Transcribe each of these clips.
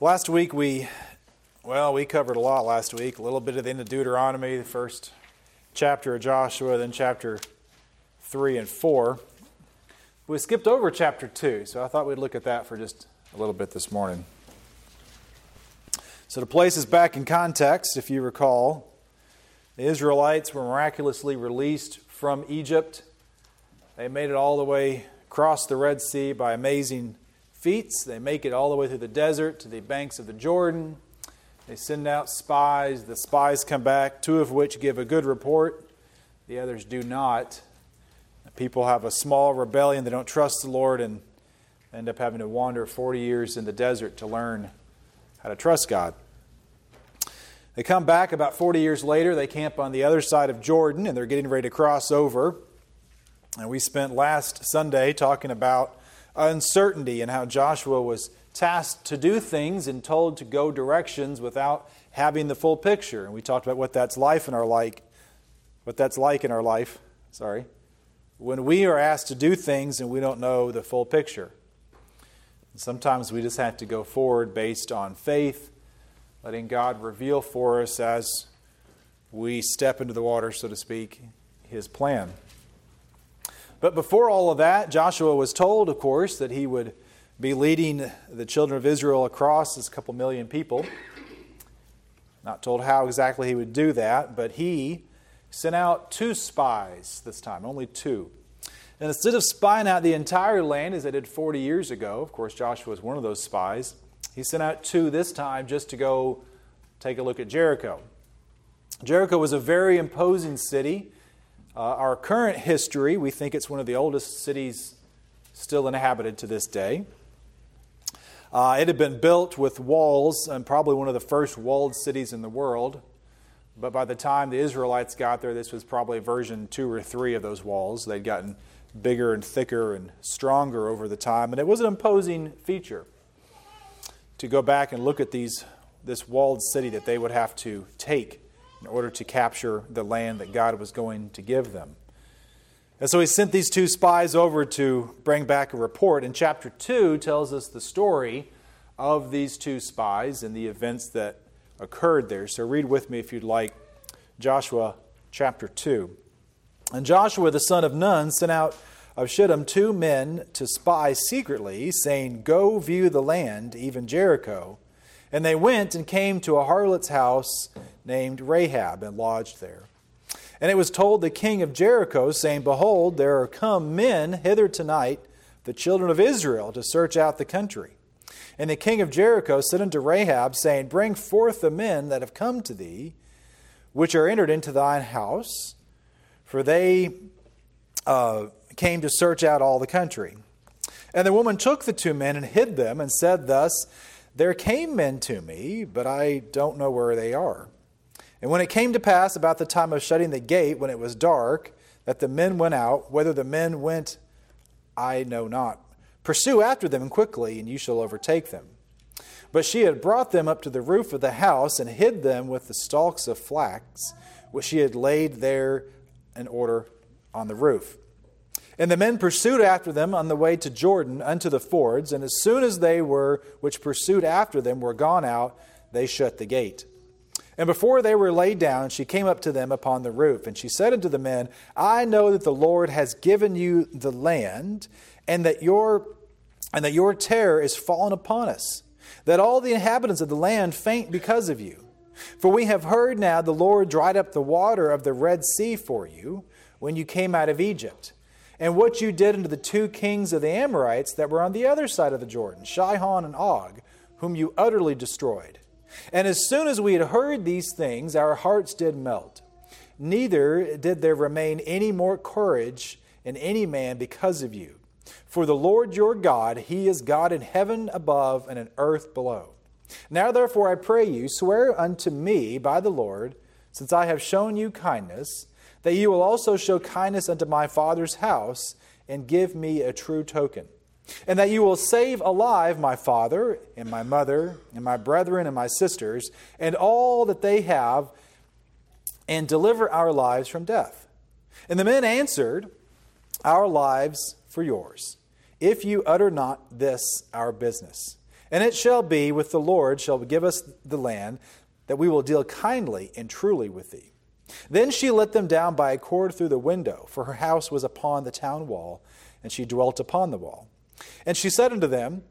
Last week we, well, we covered a lot last week. A little bit of the end of Deuteronomy, the first chapter of Joshua, then chapter 3 and 4. We skipped over chapter 2, so I thought we'd look at that for just a little bit this morning. So to place us back in context, if you recall, the Israelites were miraculously released from Egypt. They made it all the way across the Red Sea by amazing feats. They make it all the way through the desert to the banks of the Jordan. They send out spies. The spies come back, two of which give a good report, the others do not. The people have a small rebellion. They don't trust the Lord and end up having to wander 40 years in the desert to learn how to trust God. They come back about 40 years later. They camp on the other side of Jordan and they're getting ready to cross over. And we spent last Sunday talking about uncertainty and how Joshua was tasked to do things and told to go directions without having the full picture. And we talked about what that's life in our like what that's like in our life, sorry. When we are asked to do things and we don't know the full picture. And sometimes we just have to go forward based on faith, letting God reveal for us as we step into the water, so to speak, his plan. But before all of that, Joshua was told, of course, that he would be leading the children of Israel across this couple million people. Not told how exactly he would do that, but he sent out two spies this time, only two. And instead of spying out the entire land as they did 40 years ago, of course, Joshua was one of those spies, he sent out two this time just to go take a look at Jericho. Jericho was a very imposing city. Uh, our current history, we think it's one of the oldest cities still inhabited to this day. Uh, it had been built with walls and probably one of the first walled cities in the world. But by the time the Israelites got there, this was probably version two or three of those walls. They'd gotten bigger and thicker and stronger over the time, and it was an imposing feature to go back and look at these this walled city that they would have to take in order to capture the land that God was going to give them. And so he sent these two spies over to bring back a report. And chapter 2 tells us the story of these two spies and the events that occurred there. So read with me if you'd like Joshua chapter 2. And Joshua the son of Nun sent out of Shittim two men to spy secretly, saying, Go view the land, even Jericho. And they went and came to a harlot's house named Rahab and lodged there. And it was told the king of Jericho, saying, Behold, there are come men hither tonight, the children of Israel, to search out the country. And the king of Jericho said unto Rahab, saying, Bring forth the men that have come to thee, which are entered into thine house, for they uh, came to search out all the country. And the woman took the two men and hid them, and said thus, There came men to me, but I don't know where they are. And when it came to pass about the time of shutting the gate, when it was dark, that the men went out, whether the men went, I know not. Pursue after them quickly, and you shall overtake them. But she had brought them up to the roof of the house and hid them with the stalks of flax, which she had laid there in order on the roof. And the men pursued after them on the way to Jordan unto the fords, and as soon as they were which pursued after them were gone out, they shut the gate. And before they were laid down, she came up to them upon the roof, and she said unto the men, I know that the Lord has given you the land, and that your and that your terror is fallen upon us, that all the inhabitants of the land faint because of you. For we have heard now the Lord dried up the water of the Red Sea for you when you came out of Egypt, and what you did unto the two kings of the Amorites that were on the other side of the Jordan, Sihon and Og, whom you utterly destroyed. And as soon as we had heard these things, our hearts did melt. Neither did there remain any more courage in any man because of you. For the Lord your God, He is God in heaven above and in earth below. Now therefore I pray you, swear unto me by the Lord, since I have shown you kindness, that you will also show kindness unto my father's house, and give me a true token and that you will save alive my father and my mother and my brethren and my sisters and all that they have, and deliver our lives from death. And the men answered, Our lives for yours, if you utter not this our business. And it shall be with the Lord shall give us the land, that we will deal kindly and truly with thee. Then she let them down by a cord through the window, for her house was upon the town wall, and she dwelt upon the wall. And she said unto them,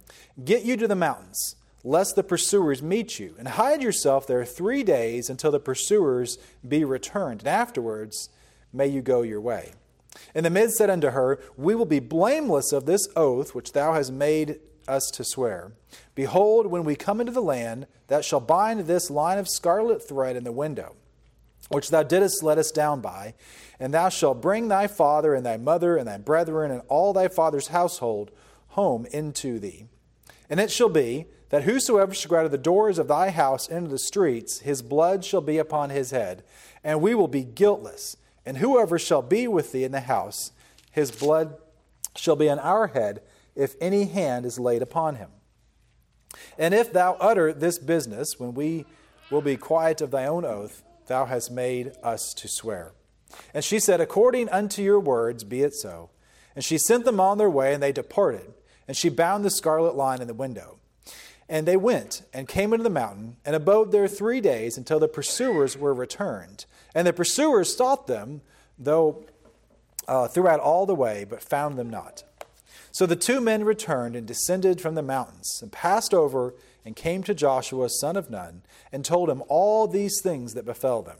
Get you to the mountains, lest the pursuers meet you, and hide yourself there three days until the pursuers be returned, and afterwards may you go your way. And the mid said unto her, We will be blameless of this oath which thou hast made us to swear. Behold, when we come into the land, thou shalt bind this line of scarlet thread in the window, which thou didst let us down by, and thou shalt bring thy father and thy mother and thy brethren and all thy father's household home into thee. And it shall be that whosoever shall go out of the doors of thy house into the streets, his blood shall be upon his head, and we will be guiltless. And whoever shall be with thee in the house, his blood shall be on our head if any hand is laid upon him. And if thou utter this business, when we will be quiet of thy own oath, thou hast made us to swear. And she said, According unto your words, be it so. And she sent them on their way, and they departed. And she bound the scarlet line in the window. And they went and came into the mountain and abode there three days until the pursuers were returned. And the pursuers sought them, though uh, throughout all the way, but found them not. So the two men returned and descended from the mountains and passed over and came to Joshua, son of Nun, and told him all these things that befell them.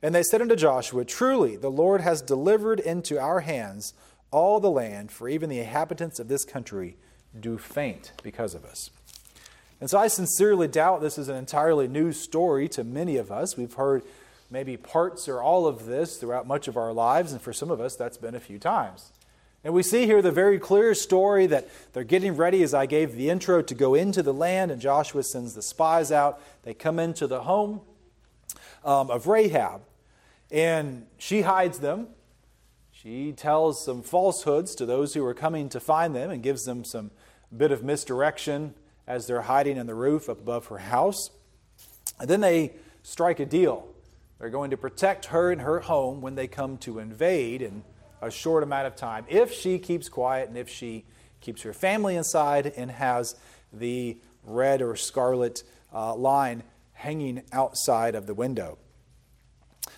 And they said unto Joshua, Truly, the Lord has delivered into our hands all the land, for even the inhabitants of this country do faint because of us. And so I sincerely doubt this is an entirely new story to many of us. We've heard maybe parts or all of this throughout much of our lives, and for some of us, that's been a few times. And we see here the very clear story that they're getting ready, as I gave the intro, to go into the land, and Joshua sends the spies out. They come into the home um, of Rahab, and she hides them. She tells some falsehoods to those who are coming to find them and gives them some bit of misdirection as they're hiding in the roof up above her house. And then they strike a deal. They're going to protect her and her home when they come to invade. And a short amount of time if she keeps quiet and if she keeps her family inside and has the red or scarlet uh, line hanging outside of the window.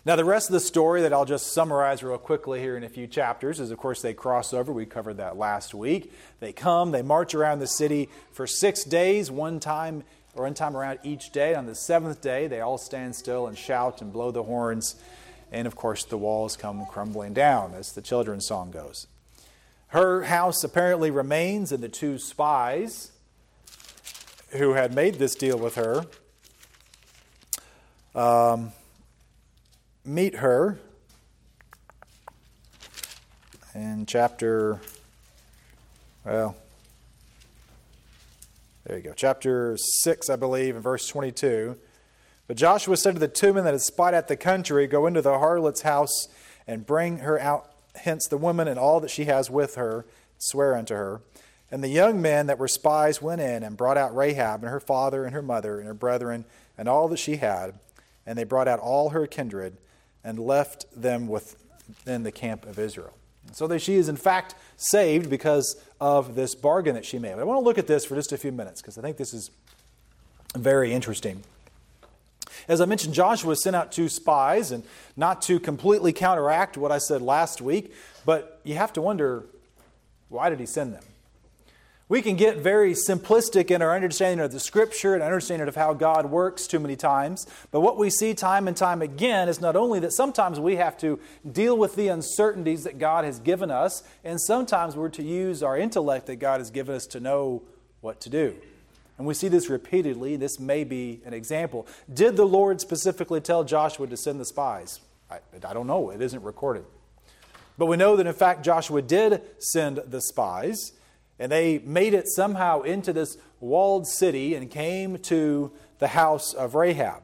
Now, the rest of the story that I'll just summarize real quickly here in a few chapters is, of course, they cross over. We covered that last week. They come, they march around the city for six days, one time or one time around each day. On the seventh day, they all stand still and shout and blow the horns and of course, the walls come crumbling down, as the children's song goes. Her house apparently remains, and the two spies who had made this deal with her um, meet her in chapter, well, there you go, chapter 6, I believe, in verse 22. But Joshua said to the two men that had spied out the country, Go into the harlot's house and bring her out hence the woman and all that she has with her, swear unto her. And the young men that were spies went in and brought out Rahab and her father and her mother and her brethren and all that she had. And they brought out all her kindred and left them within the camp of Israel. So that she is in fact saved because of this bargain that she made. But I want to look at this for just a few minutes because I think this is very interesting. As I mentioned, Joshua sent out two spies, and not to completely counteract what I said last week, but you have to wonder why did he send them? We can get very simplistic in our understanding of the Scripture and understanding of how God works too many times. But what we see time and time again is not only that sometimes we have to deal with the uncertainties that God has given us, and sometimes we're to use our intellect that God has given us to know what to do. And we see this repeatedly. This may be an example. Did the Lord specifically tell Joshua to send the spies? I, I, don't know. It isn't recorded. But we know that, in fact, Joshua did send the spies, and they made it somehow into this walled city and came to the house of Rahab.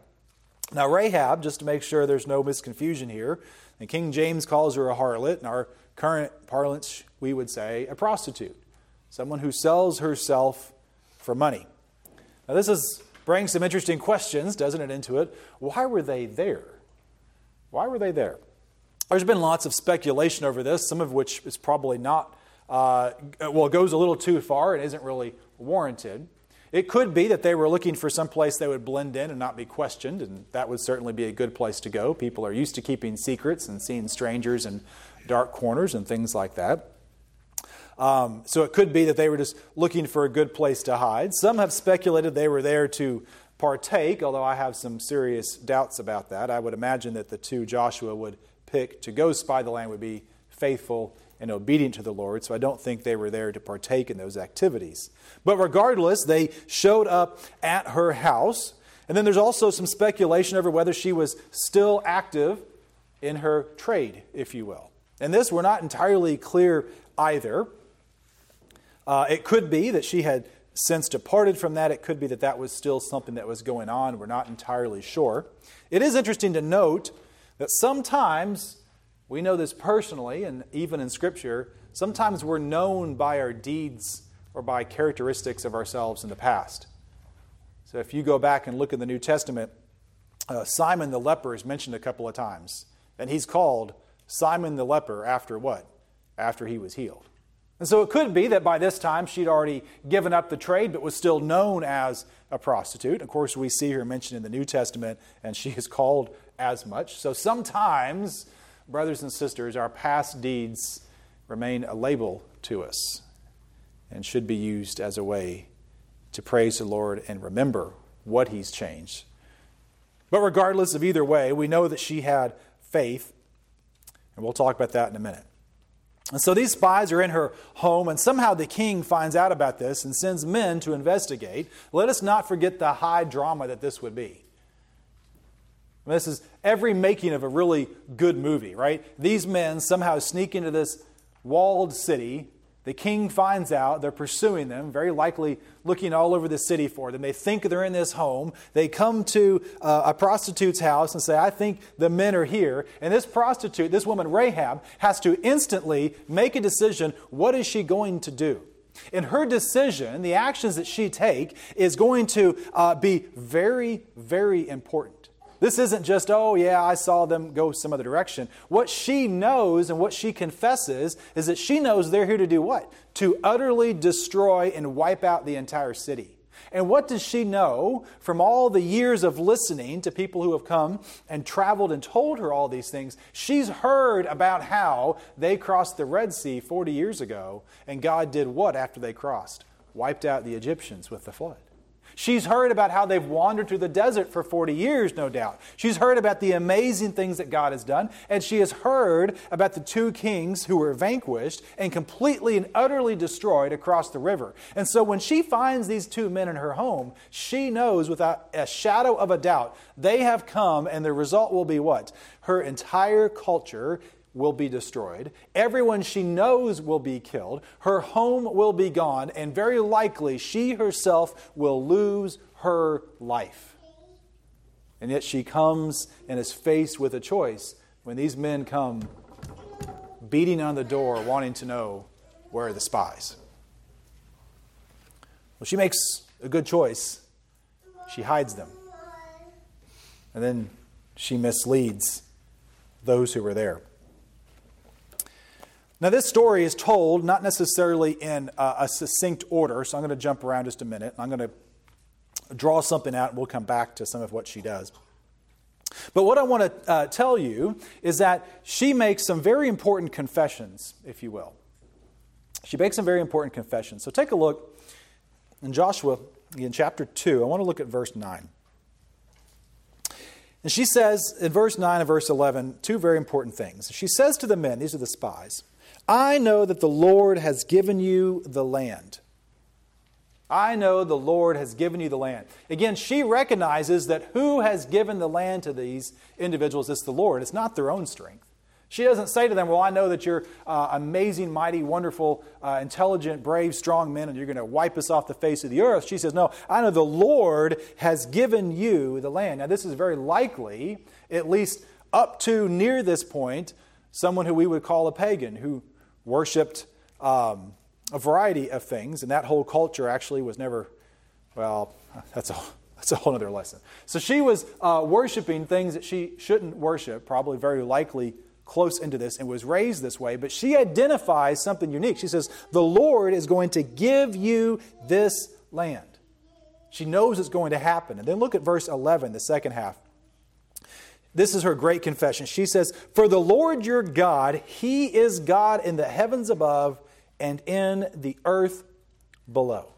Now, Rahab, just to make sure there's no misconfusion here, and King James calls her a harlot. In our current parlance, we would say a prostitute, someone who sells herself for money. Now, this is, brings some interesting questions, doesn't it, into it? Why were they there? Why were they there? There's been lots of speculation over this, some of which is probably not, uh, well, goes a little too far and isn't really warranted. It could be that they were looking for some place they would blend in and not be questioned, and that would certainly be a good place to go. People are used to keeping secrets and seeing strangers in dark corners and things like that. Um, so it could be that they were just looking for a good place to hide. Some have speculated they were there to partake, although I have some serious doubts about that. I would imagine that the two Joshua would pick to go spy the land would be faithful and obedient to the Lord, so I don't think they were there to partake in those activities. But regardless, they showed up at her house. And then there's also some speculation over whether she was still active in her trade, if you will. And this we're not entirely clear either. Uh, it could be that she had since departed from that. It could be that that was still something that was going on. We're not entirely sure. It is interesting to note that sometimes we know this personally, and even in Scripture, sometimes we're known by our deeds or by characteristics of ourselves in the past. So if you go back and look in the New Testament, uh, Simon the leper is mentioned a couple of times, and he's called Simon the leper after what? After he was healed. And so it could be that by this time she'd already given up the trade but was still known as a prostitute. Of course, we see her mentioned in the New Testament, and she is called as much. So sometimes brothers and sisters, our past deeds remain a label to us and should be used as a way to praise the Lord and remember what He's changed. But regardless of either way, we know that she had faith, and we'll talk about that in a minute. And so these spies are in her home, and somehow the king finds out about this and sends men to investigate. Let us not forget the high drama that this would be. This is every making of a really good movie, right? These men somehow sneak into this walled city. The king finds out. They're pursuing them, very likely looking all over the city for them. They think they're in this home. They come to uh, a prostitute's house and say, I think the men are here. And this prostitute, this woman Rahab, has to instantly make a decision what is she going to do? And her decision, the actions that she take is going to uh, be very, very important. This isn't just, oh, yeah, I saw them go some other direction. What she knows and what she confesses is that she knows they're here to do what? To utterly destroy and wipe out the entire city. And what does she know from all the years of listening to people who have come and traveled and told her all these things? She's heard about how they crossed the Red Sea 40 years ago, and God did what after they crossed? Wiped out the Egyptians with the flood. She's heard about how they've wandered through the desert for 40 years, no doubt. She's heard about the amazing things that God has done, and she has heard about the two kings who were vanquished and completely and utterly destroyed across the river. And so when she finds these two men in her home, she knows without a shadow of a doubt they have come, and the result will be what? Her entire culture will be destroyed. Everyone she knows will be killed. Her home will be gone. And very likely, she herself will lose her life. And yet, she comes and is faced with a choice when these men come beating on the door, wanting to know where are the spies. Well, she makes a good choice. She hides them. And then she misleads those who were there. Now, this story is told not necessarily in a, a succinct order, so I'm going to jump around just a minute. I'm going to draw something out, and we'll come back to some of what she does. But what I want to uh, tell you is that she makes some very important confessions, if you will. She makes some very important confessions. So take a look in Joshua in chapter 2. I want to look at verse 9. And she says in verse 9 and verse 11 two very important things. She says to the men, these are the spies, I know that the Lord has given you the land. I know the Lord has given you the land. Again, she recognizes that who has given the land to these individuals is the Lord. It's not their own strength. She doesn't say to them, Well, I know that you're uh, amazing, mighty, wonderful, uh, intelligent, brave, strong men, and you're going to wipe us off the face of the earth. She says, No, I know the Lord has given you the land. Now, this is very likely, at least up to near this point, someone who we would call a pagan, who worshiped um, a variety of things, and that whole culture actually was never, well, that's a, that's a whole other lesson. So she was uh, worshiping things that she shouldn't worship, probably very likely close into this, and was raised this way, but she identifies something unique. She says, The Lord is going to give you this land. She knows it's going to happen. And then look at verse 11, the second half. This is her great confession. She says, For the Lord your God, He is God in the heavens above and in the earth below.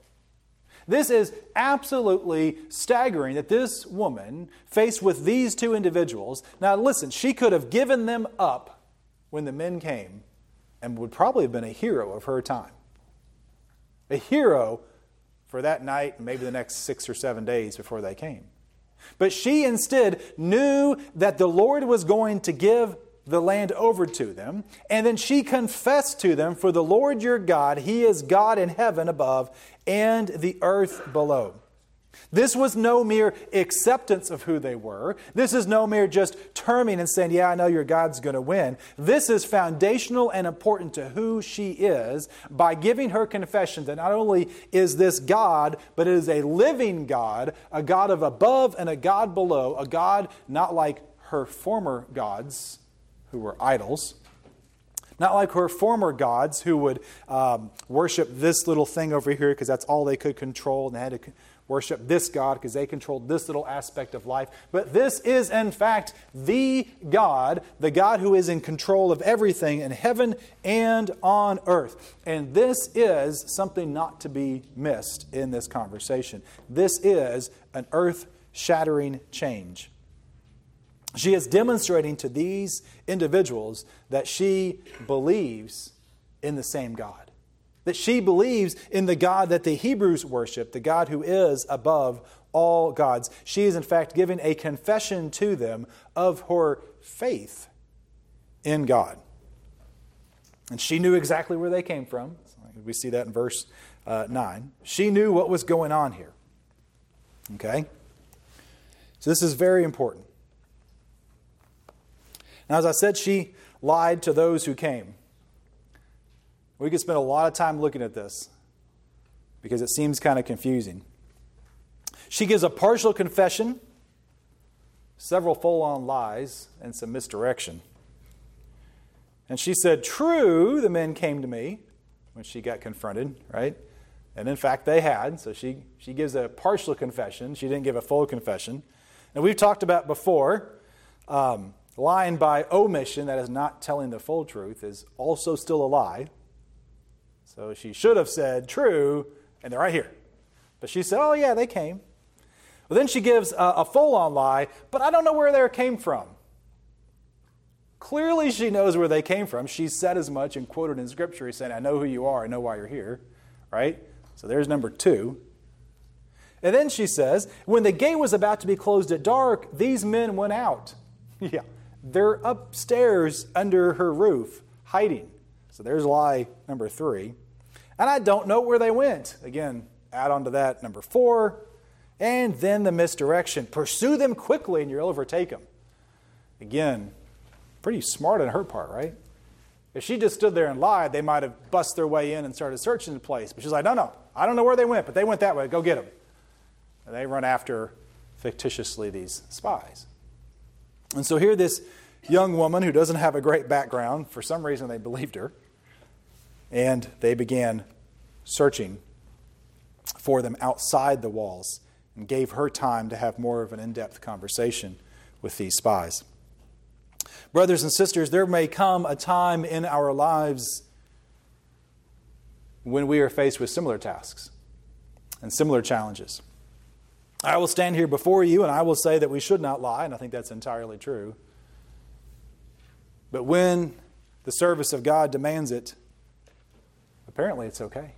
This is absolutely staggering that this woman, faced with these two individuals, now listen, she could have given them up when the men came and would probably have been a hero of her time. A hero for that night and maybe the next six or seven days before they came. But she instead knew that the Lord was going to give the land over to them. And then she confessed to them, For the Lord your God, He is God in heaven above and the earth below. This was no mere acceptance of who they were. This is no mere just terming and saying, Yeah, I know your God's going to win. This is foundational and important to who she is by giving her confession that not only is this God, but it is a living God, a God of above and a God below, a God not like her former gods who were idols. Not like her former gods who would um, worship this little thing over here because that's all they could control and they had to worship this God because they controlled this little aspect of life. But this is, in fact, the God, the God who is in control of everything in heaven and on earth. And this is something not to be missed in this conversation. This is an earth shattering change. She is demonstrating to these individuals that she believes in the same God. That she believes in the God that the Hebrews worship, the God who is above all gods. She is, in fact, giving a confession to them of her faith in God. And she knew exactly where they came from. We see that in verse uh, 9. She knew what was going on here. Okay? So this is very important. Now, as I said, she lied to those who came. We could spend a lot of time looking at this because it seems kind of confusing. She gives a partial confession, several full on lies, and some misdirection. And she said, True, the men came to me when she got confronted, right? And in fact, they had. So she, she gives a partial confession. She didn't give a full confession. And we've talked about before um, lying by omission, that is not telling the full truth, is also still a lie. So she should have said true, and they're right here. But she said, oh, yeah, they came. Well, then she gives a, a full on lie, but I don't know where they came from. Clearly, she knows where they came from. She said as much and quoted in Scripture, saying, I know who you are, I know why you're here. Right? So there's number two. And then she says, When the gate was about to be closed at dark, these men went out. yeah, they're upstairs under her roof, hiding. So there's lie number three. And I don't know where they went. Again, add on to that number four. And then the misdirection. Pursue them quickly and you'll overtake them. Again, pretty smart on her part, right? If she just stood there and lied, they might have bust their way in and started searching the place. But she's like, no, no, I don't know where they went, but they went that way. Go get them. And they run after fictitiously these spies. And so here, this young woman who doesn't have a great background, for some reason they believed her, and they began searching for them outside the walls and gave her time to have more of an in depth conversation with these spies. Brothers and sisters, there may come a time in our lives when we are faced with similar tasks and similar challenges. I will stand here before you and I will say that we should not lie, and I think that's entirely true. But when the service of God demands it, apparently it's okay.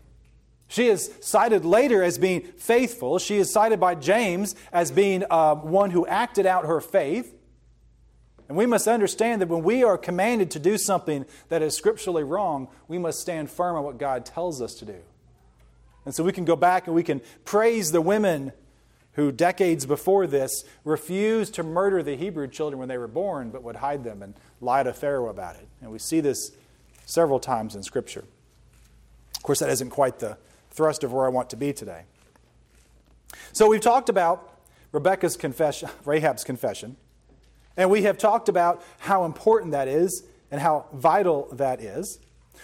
She is cited later as being faithful. She is cited by James as being uh, one who acted out her faith. And we must understand that when we are commanded to do something that is scripturally wrong, we must stand firm on what God tells us to do. And so we can go back and we can praise the women who decades before this refused to murder the Hebrew children when they were born, but would hide them and lie to Pharaoh about it. And we see this several times in Scripture. Of course, that isn't quite the thrust of where I want to be today. So we've talked about Rebecca's confession, Rahab's confession, and we have talked about how important that is and how vital that is.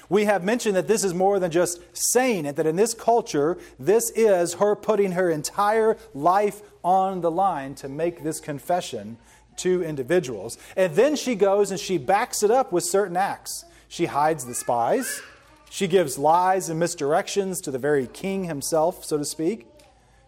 We have mentioned that this is more than just saying it, that in this culture, this is her putting her entire life on the line to make this confession to individuals. And then she goes and she backs it up with certain acts. She hides the spies, she gives lies and misdirections to the very king himself, so to speak.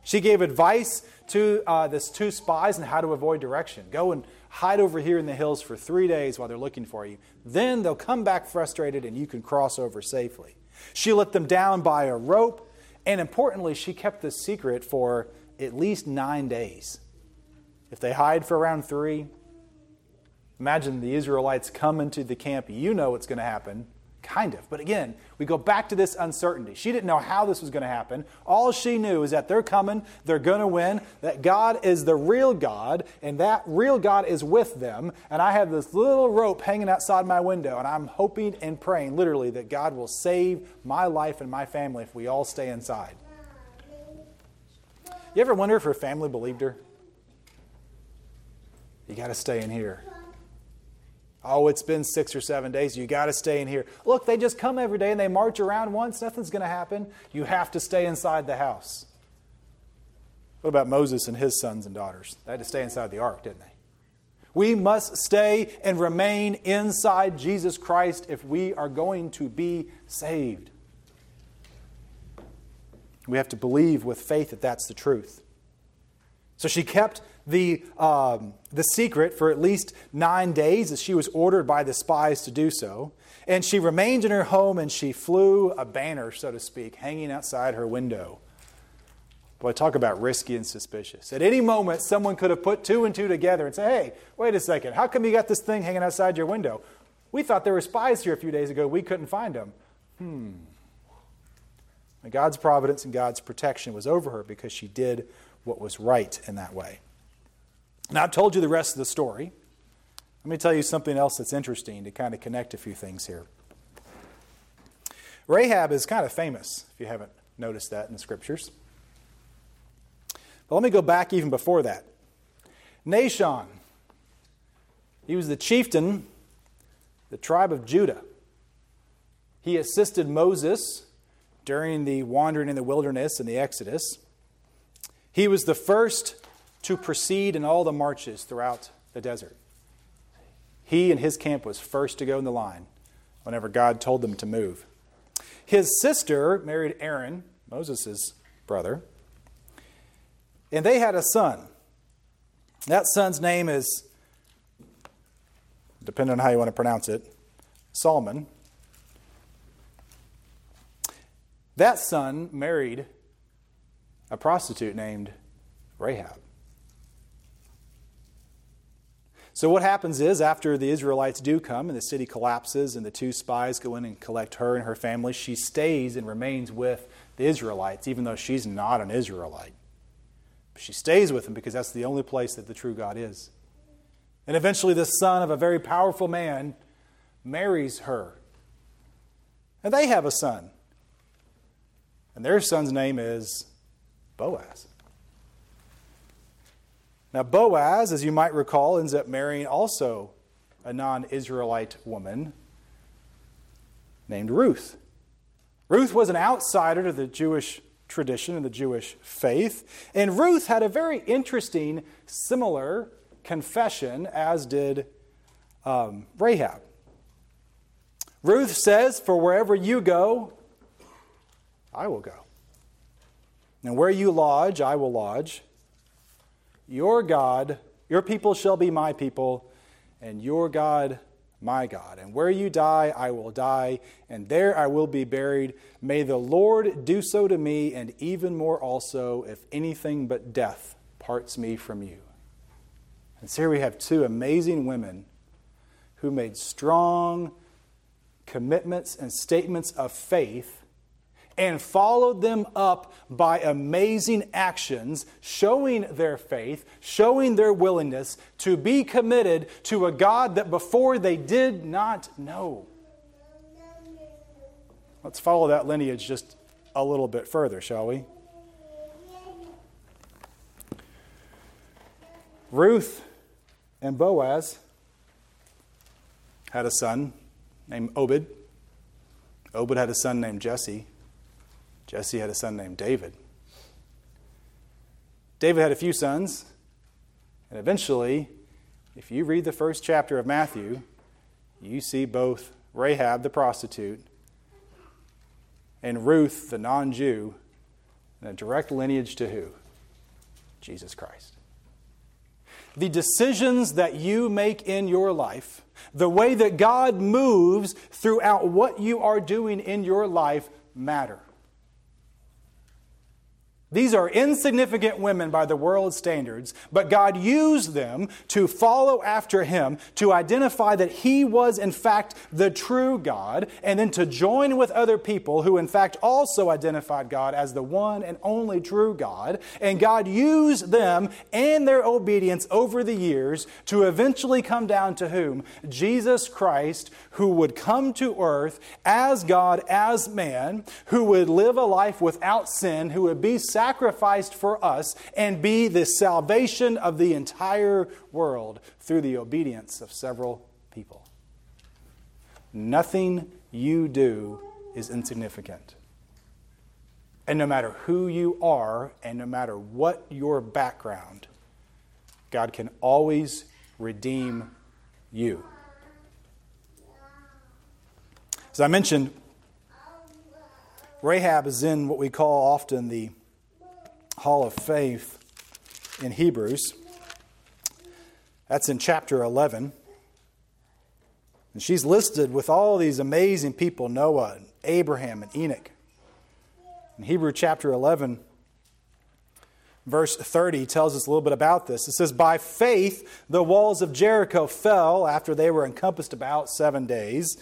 She gave advice to uh, this two spies on how to avoid direction. Go and hide over here in the hills for three days while they're looking for you. Then they'll come back frustrated and you can cross over safely. She let them down by a rope, and importantly, she kept the secret for at least nine days. If they hide for around three, imagine the Israelites come into the camp. You know what's going to happen. Kind of. But again, we go back to this uncertainty. She didn't know how this was going to happen. All she knew is that they're coming, they're going to win, that God is the real God, and that real God is with them. And I have this little rope hanging outside my window, and I'm hoping and praying, literally, that God will save my life and my family if we all stay inside. You ever wonder if her family believed her? You got to stay in here. Oh, it's been six or seven days. You got to stay in here. Look, they just come every day and they march around once. Nothing's going to happen. You have to stay inside the house. What about Moses and his sons and daughters? They had to stay inside the ark, didn't they? We must stay and remain inside Jesus Christ if we are going to be saved. We have to believe with faith that that's the truth. So she kept the, um, the secret for at least nine days as she was ordered by the spies to do so. And she remained in her home and she flew a banner, so to speak, hanging outside her window. Boy, talk about risky and suspicious. At any moment, someone could have put two and two together and say, hey, wait a second, how come you got this thing hanging outside your window? We thought there were spies here a few days ago. We couldn't find them. Hmm. And God's providence and God's protection was over her because she did what was right in that way. Now, I've told you the rest of the story. Let me tell you something else that's interesting to kind of connect a few things here. Rahab is kind of famous, if you haven't noticed that in the scriptures. But let me go back even before that. Nahshon, he was the chieftain, the tribe of Judah. He assisted Moses during the wandering in the wilderness and the Exodus. He was the first to proceed in all the marches throughout the desert. He and his camp was first to go in the line whenever God told them to move. His sister married Aaron, Moses' brother, and they had a son. That son's name is, depending on how you want to pronounce it, Solomon. That son married a prostitute named Rahab. So, what happens is, after the Israelites do come and the city collapses and the two spies go in and collect her and her family, she stays and remains with the Israelites, even though she's not an Israelite. She stays with them because that's the only place that the true God is. And eventually, the son of a very powerful man marries her. And they have a son. And their son's name is Boaz. Now, Boaz, as you might recall, ends up marrying also a non Israelite woman named Ruth. Ruth was an outsider to the Jewish tradition and the Jewish faith, and Ruth had a very interesting, similar confession, as did um, Rahab. Ruth says, For wherever you go, I will go. And where you lodge, I will lodge. Your God, your people shall be my people, and your God my God. And where you die, I will die, and there I will be buried. May the Lord do so to me, and even more also, if anything but death parts me from you. And so here we have two amazing women who made strong commitments and statements of faith and followed them up by amazing actions, showing their faith, showing their willingness to be committed to a God that before they did not know. Let's follow that lineage just a little bit further, shall we? Ruth and Boaz had a son named Obed. Obed had a son named Jesse. Jesse had a son named David. David had a few sons, and eventually, if you read the first chapter of Matthew, you see both Rahab the prostitute and Ruth the non Jew in a direct lineage to who? Jesus Christ. The decisions that you make in your life, the way that God moves throughout what you are doing in your life, matter. These are insignificant women by the world's standards, but God used them to follow after Him, to identify that He was, in fact, the true God, and then to join with other people who, in fact, also identified God as the one and only true God. And God used them and their obedience over the years to eventually come down to whom? Jesus Christ, who would come to earth as God, as man, who would live a life without sin, who would be sacrificed for us and be the salvation of the entire world through the obedience of several people. Nothing you do is insignificant. And no matter who you are and no matter what your background, God can always redeem you. As I mentioned, Rahab is in what we call often the hall of faith in Hebrews. That's in chapter 11. And she's listed with all these amazing people Noah, and Abraham, and Enoch. In Hebrew chapter 11, verse 30 tells us a little bit about this. It says, By faith the walls of Jericho fell after they were encompassed about seven days.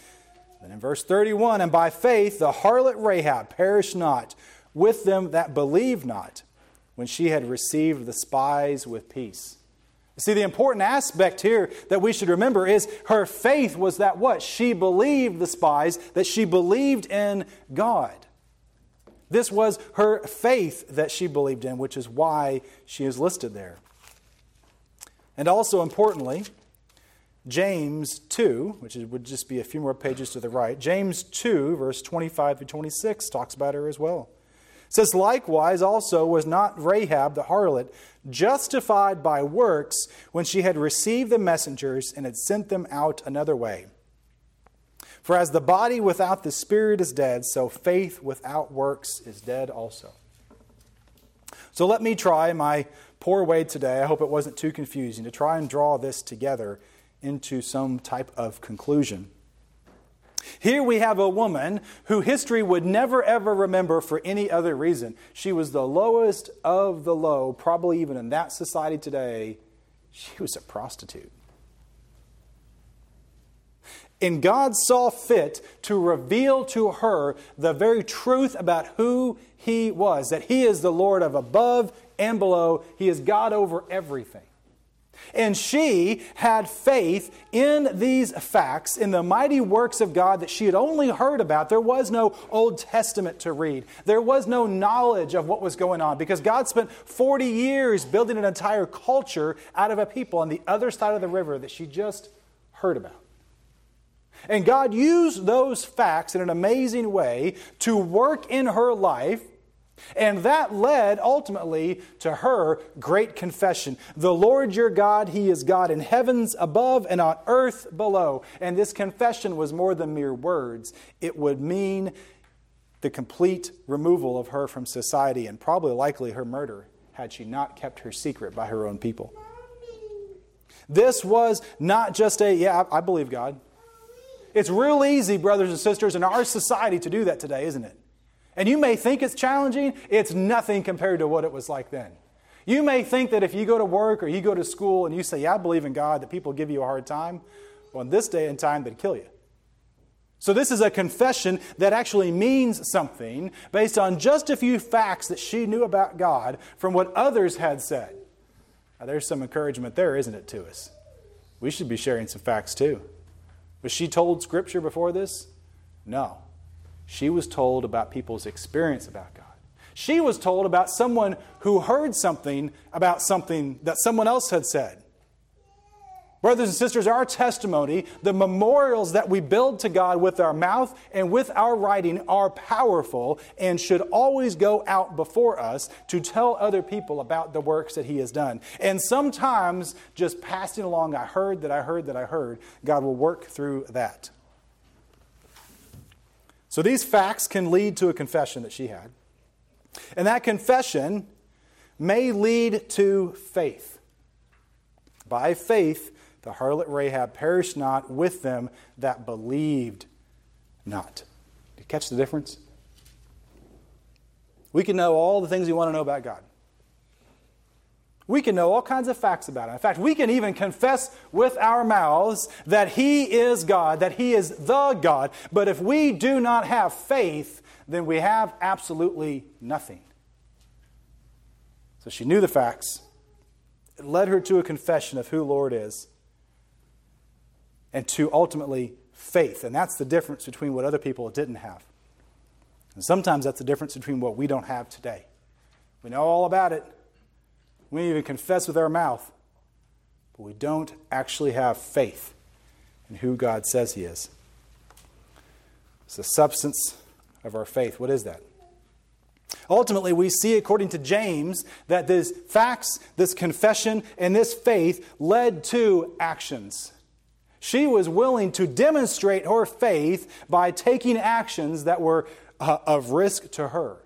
And in verse 31, And by faith the harlot Rahab perished not with them that believed not when she had received the spies with peace. See, the important aspect here that we should remember is her faith was that what? She believed the spies, that she believed in God. This was her faith that she believed in, which is why she is listed there. And also importantly, James 2, which would just be a few more pages to the right, James 2, verse 25 through 26, talks about her as well says, Likewise, also was not Rahab the harlot justified by works when she had received the messengers and had sent them out another way. For as the body without the spirit is dead, so faith without works is dead also. So let me try my poor way today. I hope it wasn't too confusing to try and draw this together into some type of conclusion. Here we have a woman who history would never ever remember for any other reason. She was the lowest of the low, probably even in that society today. She was a prostitute. And God saw fit to reveal to her the very truth about who He was that He is the Lord of above and below, He is God over everything. And she had faith in these facts, in the mighty works of God that she had only heard about. There was no Old Testament to read, there was no knowledge of what was going on because God spent 40 years building an entire culture out of a people on the other side of the river that she just heard about. And God used those facts in an amazing way to work in her life and that led ultimately to her great confession The Lord your God, He is God in heavens above and on earth below. And this confession was more than mere words, it would mean the complete removal of her from society and probably likely her murder had she not kept her secret by her own people. This was not just a, yeah, I believe God. It's real easy, brothers and sisters, in our society to do that today, isn't it? And you may think it's challenging, it's nothing compared to what it was like then. You may think that if you go to work or you go to school and you say, Yeah, I believe in God, that people give you a hard time. Well, in this day and time, they'd kill you. So, this is a confession that actually means something based on just a few facts that she knew about God from what others had said. Now, there's some encouragement there, isn't it, to us? We should be sharing some facts too. Was she told Scripture before this? No. She was told about people's experience about God. She was told about someone who heard something about something that someone else had said. Brothers and sisters, our testimony, the memorials that we build to God with our mouth and with our writing are powerful and should always go out before us to tell other people about the works that He has done. And sometimes just passing along, I heard that I heard that I heard, God will work through that. So these facts can lead to a confession that she had. And that confession may lead to faith. By faith, the harlot Rahab perished not with them that believed not. Do you catch the difference? We can know all the things we want to know about God. We can know all kinds of facts about Him. In fact, we can even confess with our mouths that He is God, that He is the God. But if we do not have faith, then we have absolutely nothing. So she knew the facts. It led her to a confession of who Lord is and to ultimately faith. And that's the difference between what other people didn't have. And sometimes that's the difference between what we don't have today. We know all about it, we even confess with our mouth, but we don't actually have faith in who God says He is. It's the substance of our faith. What is that? Ultimately, we see, according to James, that these facts, this confession, and this faith led to actions. She was willing to demonstrate her faith by taking actions that were uh, of risk to her.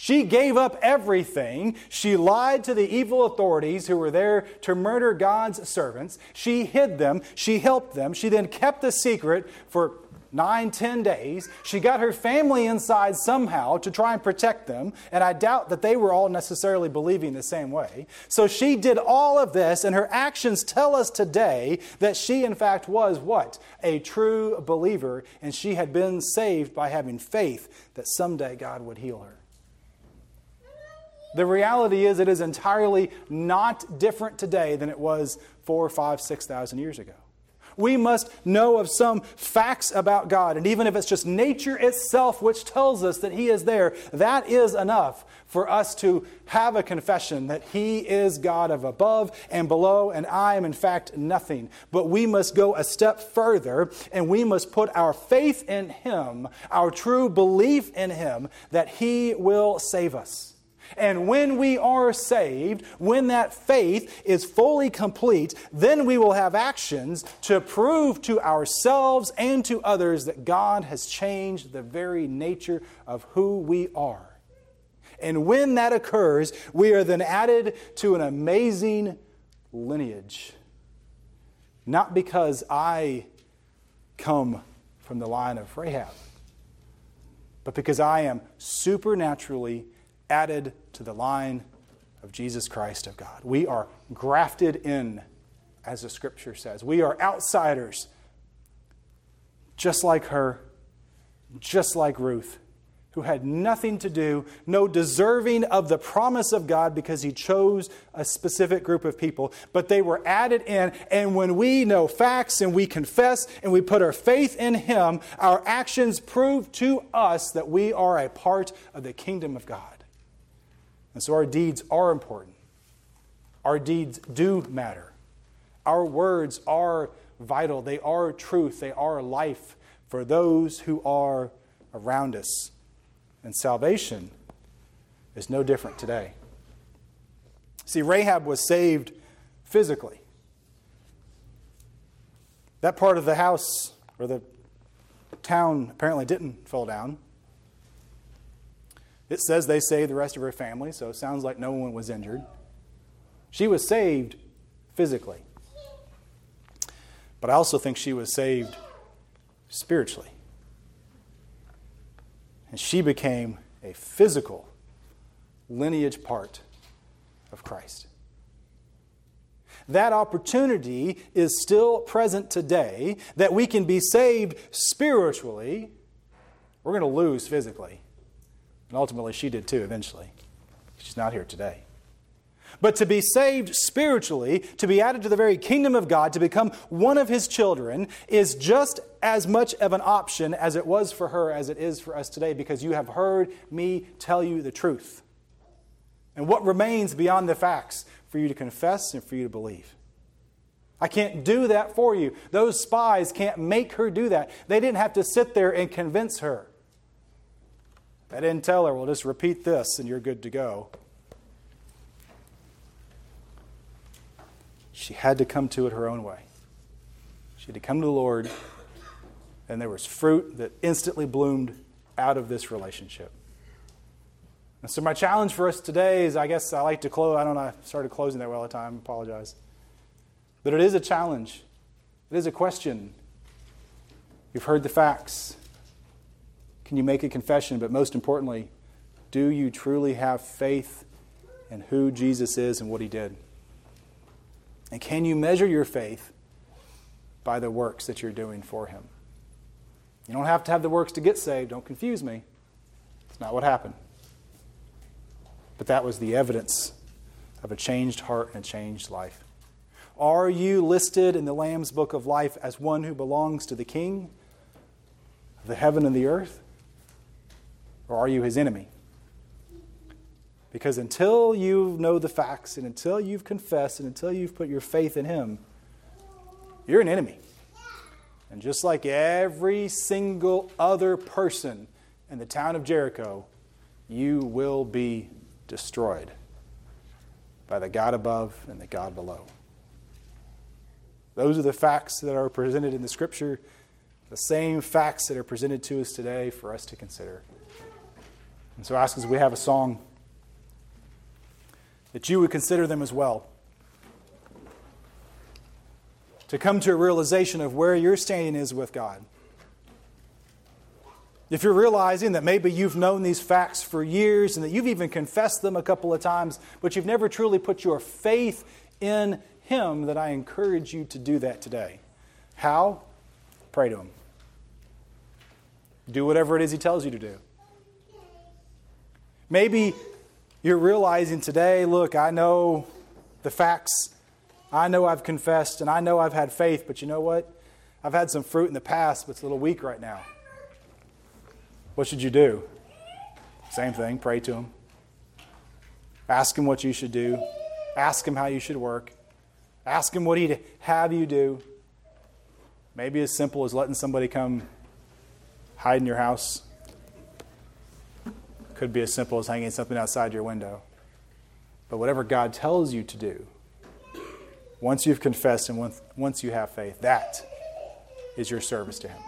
She gave up everything. She lied to the evil authorities who were there to murder God's servants. She hid them. She helped them. She then kept the secret for nine, ten days. She got her family inside somehow to try and protect them, and I doubt that they were all necessarily believing the same way. So she did all of this, and her actions tell us today that she, in fact, was what? A true believer, and she had been saved by having faith that someday God would heal her. The reality is, it is entirely not different today than it was four, five, six thousand years ago. We must know of some facts about God. And even if it's just nature itself which tells us that He is there, that is enough for us to have a confession that He is God of above and below, and I am in fact nothing. But we must go a step further, and we must put our faith in Him, our true belief in Him, that He will save us. And when we are saved, when that faith is fully complete, then we will have actions to prove to ourselves and to others that God has changed the very nature of who we are. And when that occurs, we are then added to an amazing lineage. Not because I come from the line of Rahab, but because I am supernaturally added to the line of Jesus Christ of God. We are grafted in, as the scripture says. We are outsiders, just like her, just like Ruth, who had nothing to do, no deserving of the promise of God because he chose a specific group of people, but they were added in. And when we know facts and we confess and we put our faith in him, our actions prove to us that we are a part of the kingdom of God. And so our deeds are important. Our deeds do matter. Our words are vital. They are truth. They are life for those who are around us. And salvation is no different today. See, Rahab was saved physically. That part of the house or the town apparently didn't fall down. It says they saved the rest of her family, so it sounds like no one was injured. She was saved physically. But I also think she was saved spiritually. And she became a physical lineage part of Christ. That opportunity is still present today that we can be saved spiritually. We're going to lose physically. And ultimately, she did too, eventually. She's not here today. But to be saved spiritually, to be added to the very kingdom of God, to become one of his children, is just as much of an option as it was for her as it is for us today, because you have heard me tell you the truth. And what remains beyond the facts for you to confess and for you to believe? I can't do that for you. Those spies can't make her do that. They didn't have to sit there and convince her. They didn't tell her, well, just repeat this and you're good to go. She had to come to it her own way. She had to come to the Lord, and there was fruit that instantly bloomed out of this relationship. And so, my challenge for us today is I guess I like to close. I don't know, I started closing that way all the time. Apologize. But it is a challenge, it is a question. You've heard the facts. Can you make a confession? But most importantly, do you truly have faith in who Jesus is and what he did? And can you measure your faith by the works that you're doing for him? You don't have to have the works to get saved. Don't confuse me. It's not what happened. But that was the evidence of a changed heart and a changed life. Are you listed in the Lamb's book of life as one who belongs to the King of the heaven and the earth? Or are you his enemy? Because until you know the facts and until you've confessed and until you've put your faith in him, you're an enemy. And just like every single other person in the town of Jericho, you will be destroyed by the God above and the God below. Those are the facts that are presented in the Scripture, the same facts that are presented to us today for us to consider. And so I ask as we have a song that you would consider them as well. To come to a realization of where your standing is with God. If you're realizing that maybe you've known these facts for years and that you've even confessed them a couple of times, but you've never truly put your faith in Him, that I encourage you to do that today. How? Pray to Him. Do whatever it is He tells you to do. Maybe you're realizing today look, I know the facts. I know I've confessed and I know I've had faith, but you know what? I've had some fruit in the past, but it's a little weak right now. What should you do? Same thing, pray to him. Ask him what you should do. Ask him how you should work. Ask him what he'd have you do. Maybe as simple as letting somebody come hide in your house. Could be as simple as hanging something outside your window. But whatever God tells you to do, once you've confessed and once, you have faith, that is your service to Him.